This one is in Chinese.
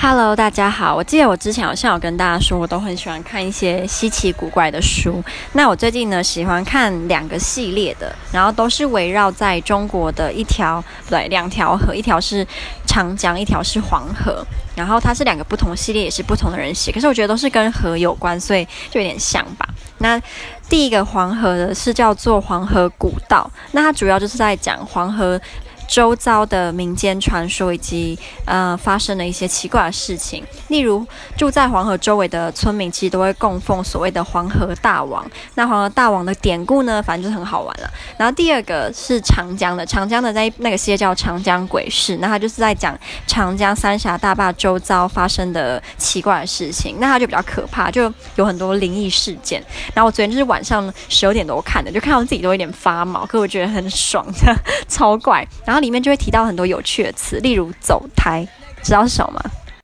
Hello，大家好。我记得我之前好像有跟大家说，我都很喜欢看一些稀奇古怪的书。那我最近呢，喜欢看两个系列的，然后都是围绕在中国的一条，不对，两条河，一条是长江，一条是黄河。然后它是两个不同系列，也是不同的人写，可是我觉得都是跟河有关，所以就有点像吧。那第一个黄河的是叫做《黄河古道》，那它主要就是在讲黄河。周遭的民间传说以及呃发生的一些奇怪的事情，例如住在黄河周围的村民其实都会供奉所谓的黄河大王。那黄河大王的典故呢，反正就是很好玩了。然后第二个是长江的，长江的在那个系列叫《长江鬼事》，那它就是在讲长江三峡大坝周遭发生的奇怪的事情。那它就比较可怕，就有很多灵异事件。然后我昨天就是晚上十二点多看的，就看到自己都有点发毛，可我觉得很爽，超怪。然后。里面就会提到很多有趣的词，例如“走台”，知道是什么吗？